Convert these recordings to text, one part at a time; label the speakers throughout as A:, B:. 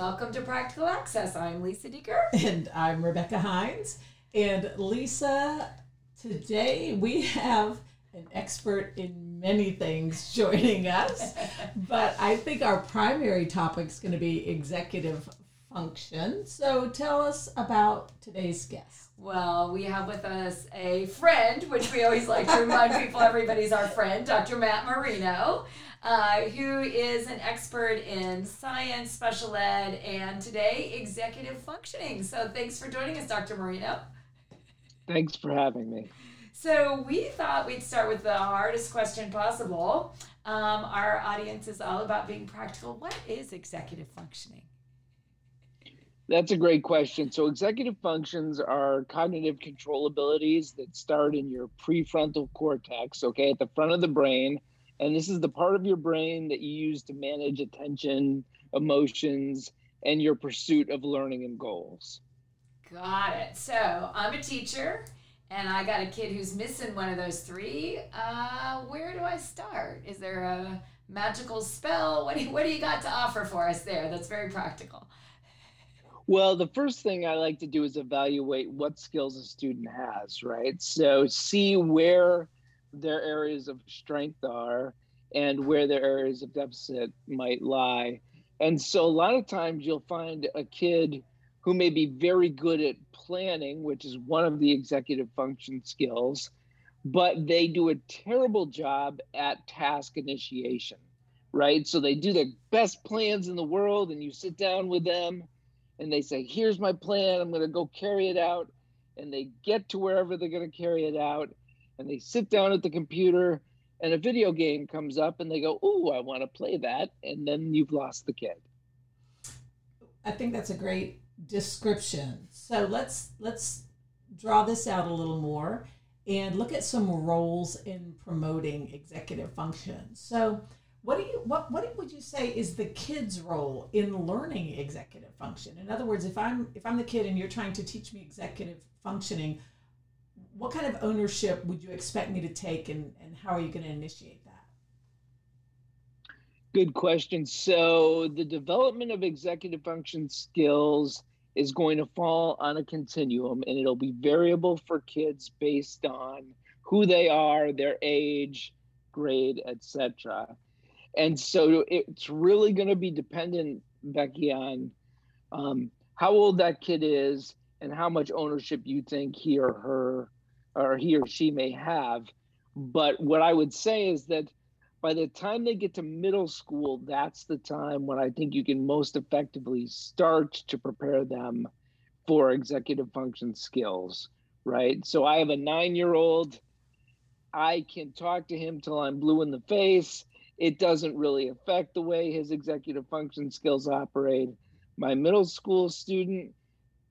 A: Welcome to Practical Access. I'm Lisa Dieker.
B: And I'm Rebecca Hines. And Lisa, today we have an expert in many things joining us, but I think our primary topic is going to be executive function. So tell us about today's guest.
A: Well, we have with us a friend, which we always like to remind people everybody's our friend, Dr. Matt Marino, uh, who is an expert in science, special ed, and today executive functioning. So thanks for joining us, Dr. Marino.
C: Thanks for having me.
A: So we thought we'd start with the hardest question possible. Um, our audience is all about being practical. What is executive functioning?
C: That's a great question. So, executive functions are cognitive control abilities that start in your prefrontal cortex, okay, at the front of the brain. And this is the part of your brain that you use to manage attention, emotions, and your pursuit of learning and goals.
A: Got it. So, I'm a teacher and I got a kid who's missing one of those three. Uh, where do I start? Is there a magical spell? What do you, what do you got to offer for us there? That's very practical.
C: Well, the first thing I like to do is evaluate what skills a student has, right? So see where their areas of strength are and where their areas of deficit might lie. And so a lot of times you'll find a kid who may be very good at planning, which is one of the executive function skills, but they do a terrible job at task initiation, right? So they do the best plans in the world, and you sit down with them and they say, Here's my plan, I'm going to go carry it out. And they get to wherever they're going to carry it out, and they sit down at the computer, and a video game comes up, and they go, Oh, I want to play that. And then you've lost the kid.
B: I think that's a great description. So let's let's draw this out a little more and look at some roles in promoting executive function. So what do you what what would you say is the kid's role in learning executive function? In other words, if I'm if I'm the kid and you're trying to teach me executive functioning, what kind of ownership would you expect me to take and, and how are you going to initiate that?
C: Good question. So the development of executive function skills is going to fall on a continuum and it'll be variable for kids based on who they are, their age, grade, etc. And so it's really going to be dependent, Becky, on um, how old that kid is and how much ownership you think he or her or he or she may have. But what I would say is that by the time they get to middle school, that's the time when I think you can most effectively start to prepare them for executive function skills, right? So I have a nine year old. I can talk to him till I'm blue in the face. It doesn't really affect the way his executive function skills operate. My middle school student,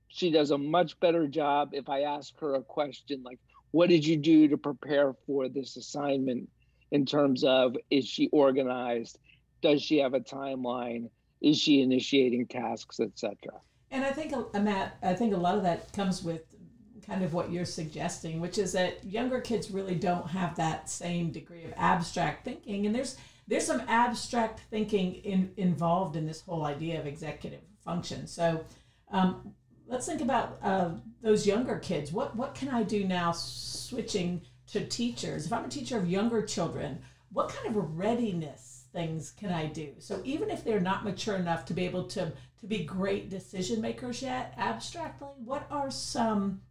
C: she does a much better job if I ask her a question like, What did you do to prepare for this assignment? in terms of is she organized does she have a timeline is she initiating tasks etc
B: and i think uh, matt i think a lot of that comes with kind of what you're suggesting which is that younger kids really don't have that same degree of abstract thinking and there's there's some abstract thinking in, involved in this whole idea of executive function so um, let's think about uh, those younger kids what what can i do now switching to teachers, if I'm a teacher of younger children, what kind of readiness things can I do? So even if they're not mature enough to be able to to be great decision makers yet, abstractly, what are some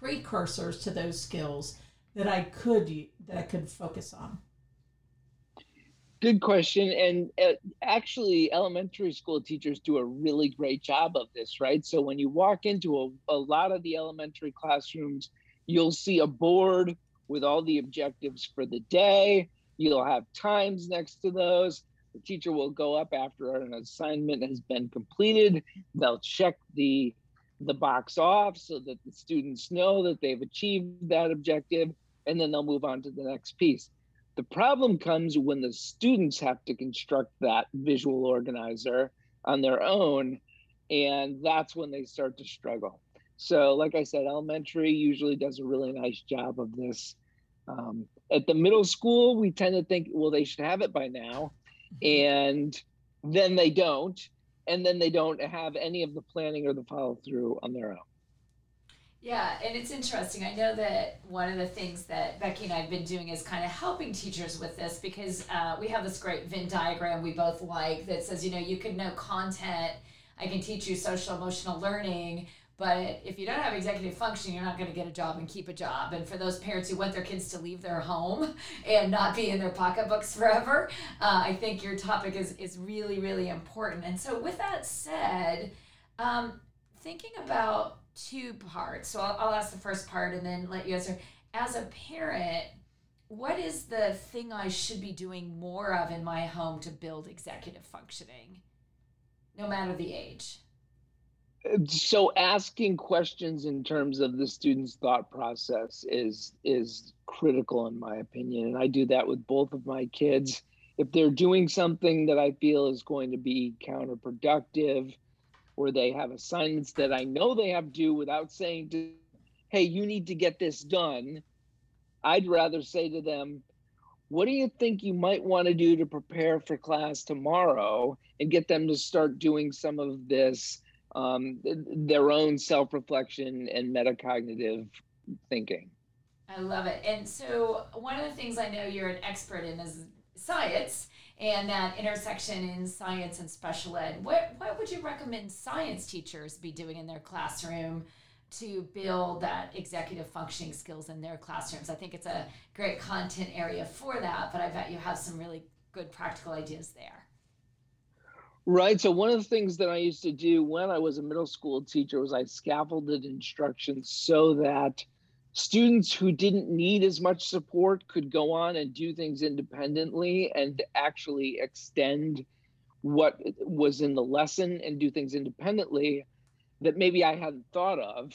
B: precursors to those skills that I could that I could focus on?
C: Good question. And uh, actually, elementary school teachers do a really great job of this, right? So when you walk into a, a lot of the elementary classrooms, You'll see a board with all the objectives for the day. You'll have times next to those. The teacher will go up after an assignment has been completed. They'll check the the box off so that the students know that they've achieved that objective and then they'll move on to the next piece. The problem comes when the students have to construct that visual organizer on their own and that's when they start to struggle. So, like I said, elementary usually does a really nice job of this. Um, at the middle school, we tend to think, well, they should have it by now, and then they don't. and then they don't have any of the planning or the follow through on their own.
A: Yeah, and it's interesting. I know that one of the things that Becky and I have been doing is kind of helping teachers with this because uh, we have this great Venn diagram we both like that says, you know, you can know content. I can teach you social emotional learning, but if you don't have executive function, you're not going to get a job and keep a job. And for those parents who want their kids to leave their home and not be in their pocketbooks forever, uh, I think your topic is, is really, really important. And so, with that said, um, thinking about two parts. So, I'll, I'll ask the first part and then let you answer. As a parent, what is the thing I should be doing more of in my home to build executive functioning, no matter the age?
C: so asking questions in terms of the student's thought process is is critical in my opinion and i do that with both of my kids if they're doing something that i feel is going to be counterproductive or they have assignments that i know they have due without saying to hey you need to get this done i'd rather say to them what do you think you might want to do to prepare for class tomorrow and get them to start doing some of this um, their own self reflection and metacognitive thinking.
A: I love it. And so, one of the things I know you're an expert in is science and that intersection in science and special ed. What, what would you recommend science teachers be doing in their classroom to build that executive functioning skills in their classrooms? I think it's a great content area for that, but I bet you have some really good practical ideas there.
C: Right. So one of the things that I used to do when I was a middle school teacher was I scaffolded instruction so that students who didn't need as much support could go on and do things independently and actually extend what was in the lesson and do things independently that maybe I hadn't thought of.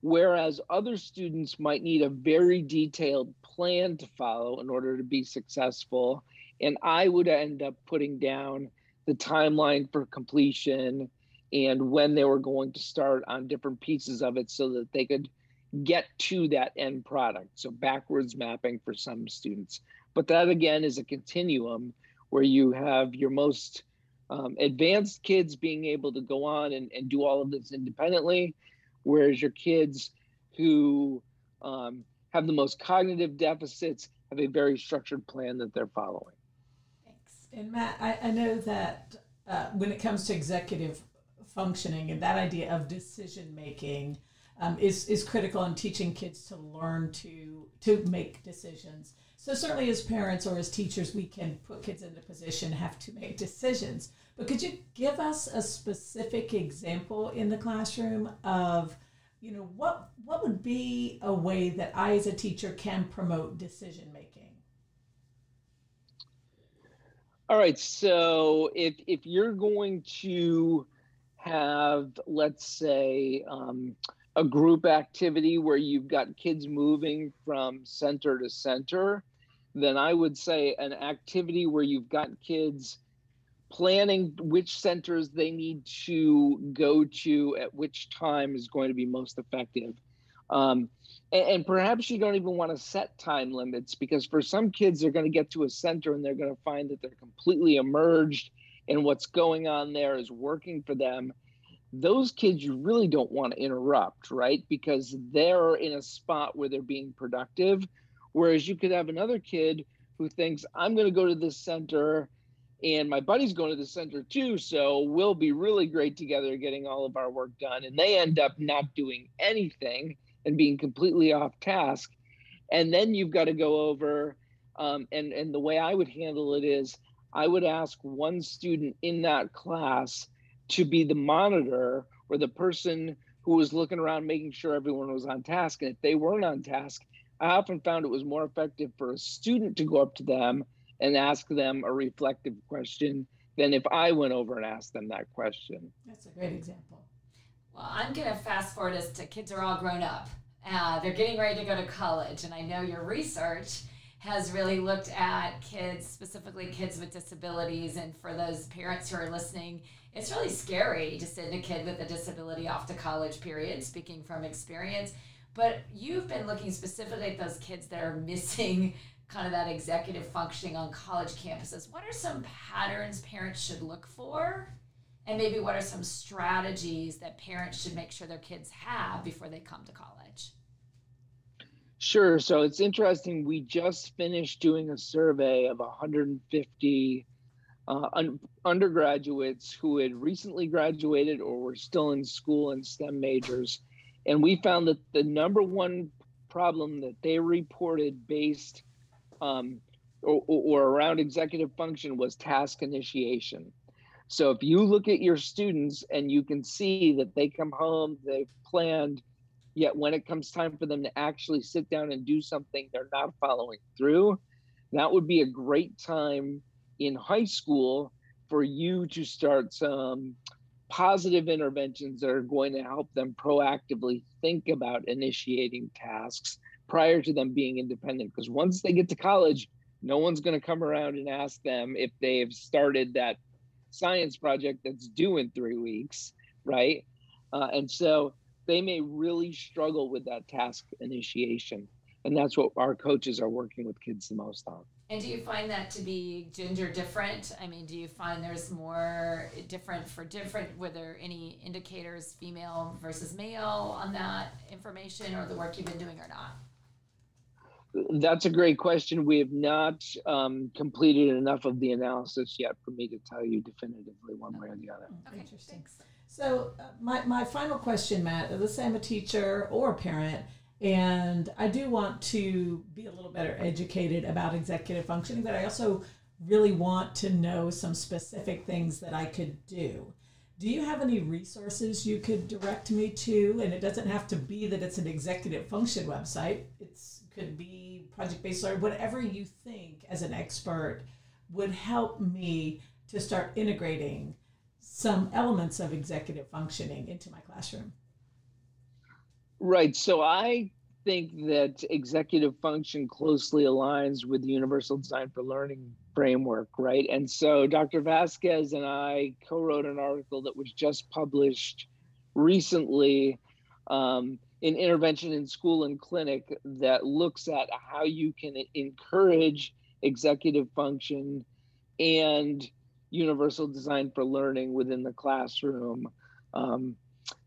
C: Whereas other students might need a very detailed plan to follow in order to be successful. And I would end up putting down the timeline for completion and when they were going to start on different pieces of it so that they could get to that end product. So backwards mapping for some students. But that again is a continuum where you have your most um, advanced kids being able to go on and, and do all of this independently, whereas your kids who um, have the most cognitive deficits have a very structured plan that they're following. Thanks.
B: And Matt, I, I know that uh, when it comes to executive functioning and that idea of decision making um, is is critical in teaching kids to learn to to make decisions. So certainly, as parents or as teachers, we can put kids in a position have to make decisions. But could you give us a specific example in the classroom of, you know, what what would be a way that I as a teacher can promote decision making?
C: All right. So if if you're going to have, let's say, um, a group activity where you've got kids moving from center to center, then I would say an activity where you've got kids planning which centers they need to go to at which time is going to be most effective. Um, and, and, perhaps you don't even want to set time limits because for some kids, they're going to get to a center and they're going to find that they're completely immersed in what's going on there is working for them. Those kids you really don't want to interrupt, right? Because they're in a spot where they're being productive. Whereas you could have another kid who thinks, I'm going to go to this center and my buddy's going to the center too. So we'll be really great together getting all of our work done. And they end up not doing anything and being completely off task. And then you've got to go over, um, and, and the way I would handle it is I would ask one student in that class to be the monitor or the person who was looking around making sure everyone was on task. And if they weren't on task, I often found it was more effective for a student to go up to them and ask them a reflective question than if I went over and asked them that question.
B: That's a great example.
A: Well, I'm going to fast forward as to kids are all grown up. Uh, they're getting ready to go to college, and I know your research has really looked at kids, specifically kids with disabilities. And for those parents who are listening, it's really scary to send a kid with a disability off to college, period, speaking from experience. But you've been looking specifically at those kids that are missing kind of that executive functioning on college campuses. What are some patterns parents should look for And maybe what are some strategies that parents should make sure their kids have before they come to college?
C: Sure. So it's interesting. We just finished doing a survey of 150 uh, un- undergraduates who had recently graduated or were still in school in STEM majors. And we found that the number one problem that they reported based um, or, or around executive function was task initiation. So if you look at your students and you can see that they come home, they've planned, yet when it comes time for them to actually sit down and do something, they're not following through. That would be a great time in high school for you to start some positive interventions that are going to help them proactively think about initiating tasks prior to them being independent. Because once they get to college, no one's going to come around and ask them if they've started that science project that's due in three weeks, right? Uh, and so they may really struggle with that task initiation. And that's what our coaches are working with kids the most on.
A: And do you find that to be gender different? I mean, do you find there's more different for different, were there any indicators, female versus male, on that information or the work you've been doing or not?
C: That's a great question. We have not um, completed enough of the analysis yet for me to tell you definitively one way or the other.
A: Okay, Interesting. Thanks.
B: So, uh, my, my final question, Matt, let's say I'm a teacher or a parent, and I do want to be a little better educated about executive functioning, but I also really want to know some specific things that I could do. Do you have any resources you could direct me to? And it doesn't have to be that it's an executive function website. It's could be project based learning, whatever you think as an expert would help me to start integrating some elements of executive functioning into my classroom.
C: Right. So I think that executive function closely aligns with the Universal Design for Learning framework, right? And so Dr. Vasquez and I co wrote an article that was just published recently um, in intervention in school and clinic that looks at how you can encourage executive function and universal design for learning within the classroom. Um,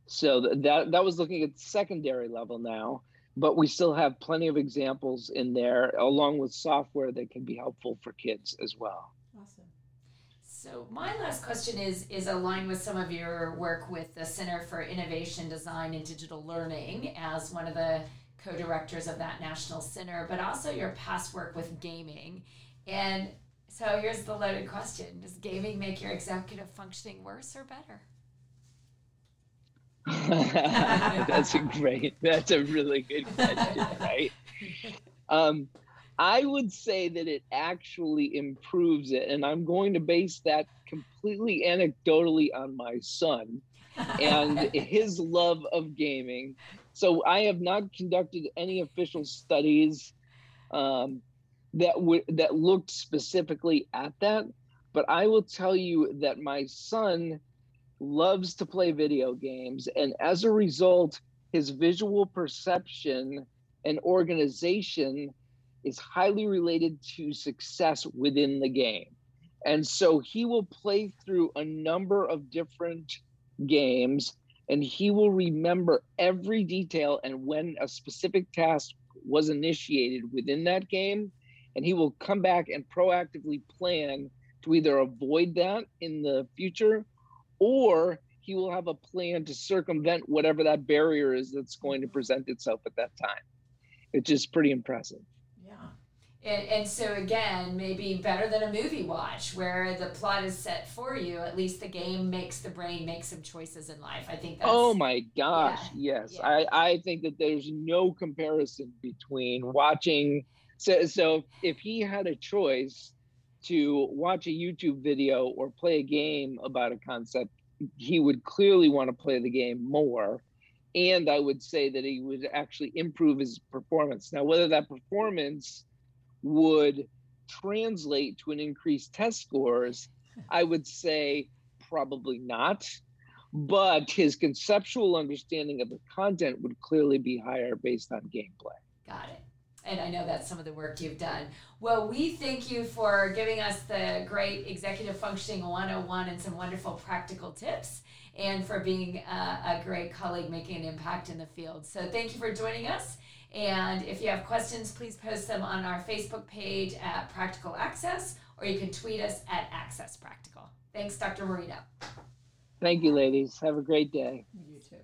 C: so that that was looking at secondary level now, but we still have plenty of examples in there, along with software that can be helpful for kids as well.
A: So my last question is is aligned with some of your work with the Center for Innovation Design and Digital Learning as one of the co-directors of that national center, but also your past work with gaming. And so here's the loaded question. Does gaming make your executive functioning worse or better?
C: that's a great that's a really good question, right? Um, I would say that it actually improves it. And I'm going to base that completely anecdotally on my son and his love of gaming. So I have not conducted any official studies um, that would that looked specifically at that, but I will tell you that my son loves to play video games, and as a result, his visual perception and organization is highly related to success within the game. And so he will play through a number of different games and he will remember every detail and when a specific task was initiated within that game. And he will come back and proactively plan to either avoid that in the future or he will have a plan to circumvent whatever that barrier is that's going to present itself at that time. It's just pretty impressive.
A: And, and so again, maybe better than a movie watch where the plot is set for you. At least the game makes the brain make some choices in life. I think that's.
C: Oh my gosh! Yeah, yes, yeah. I I think that there's no comparison between watching. So so if he had a choice to watch a YouTube video or play a game about a concept, he would clearly want to play the game more. And I would say that he would actually improve his performance. Now, whether that performance would translate to an increased test scores, I would say probably not. But his conceptual understanding of the content would clearly be higher based on gameplay.
A: Got it. and I know that's some of the work you've done. Well, we thank you for giving us the great executive functioning 101 and some wonderful practical tips, and for being a, a great colleague making an impact in the field. So, thank you for joining us. And if you have questions, please post them on our Facebook page at Practical Access, or you can tweet us at Access Practical. Thanks, Dr. Marino.
C: Thank you, ladies. Have a great day.
B: You too.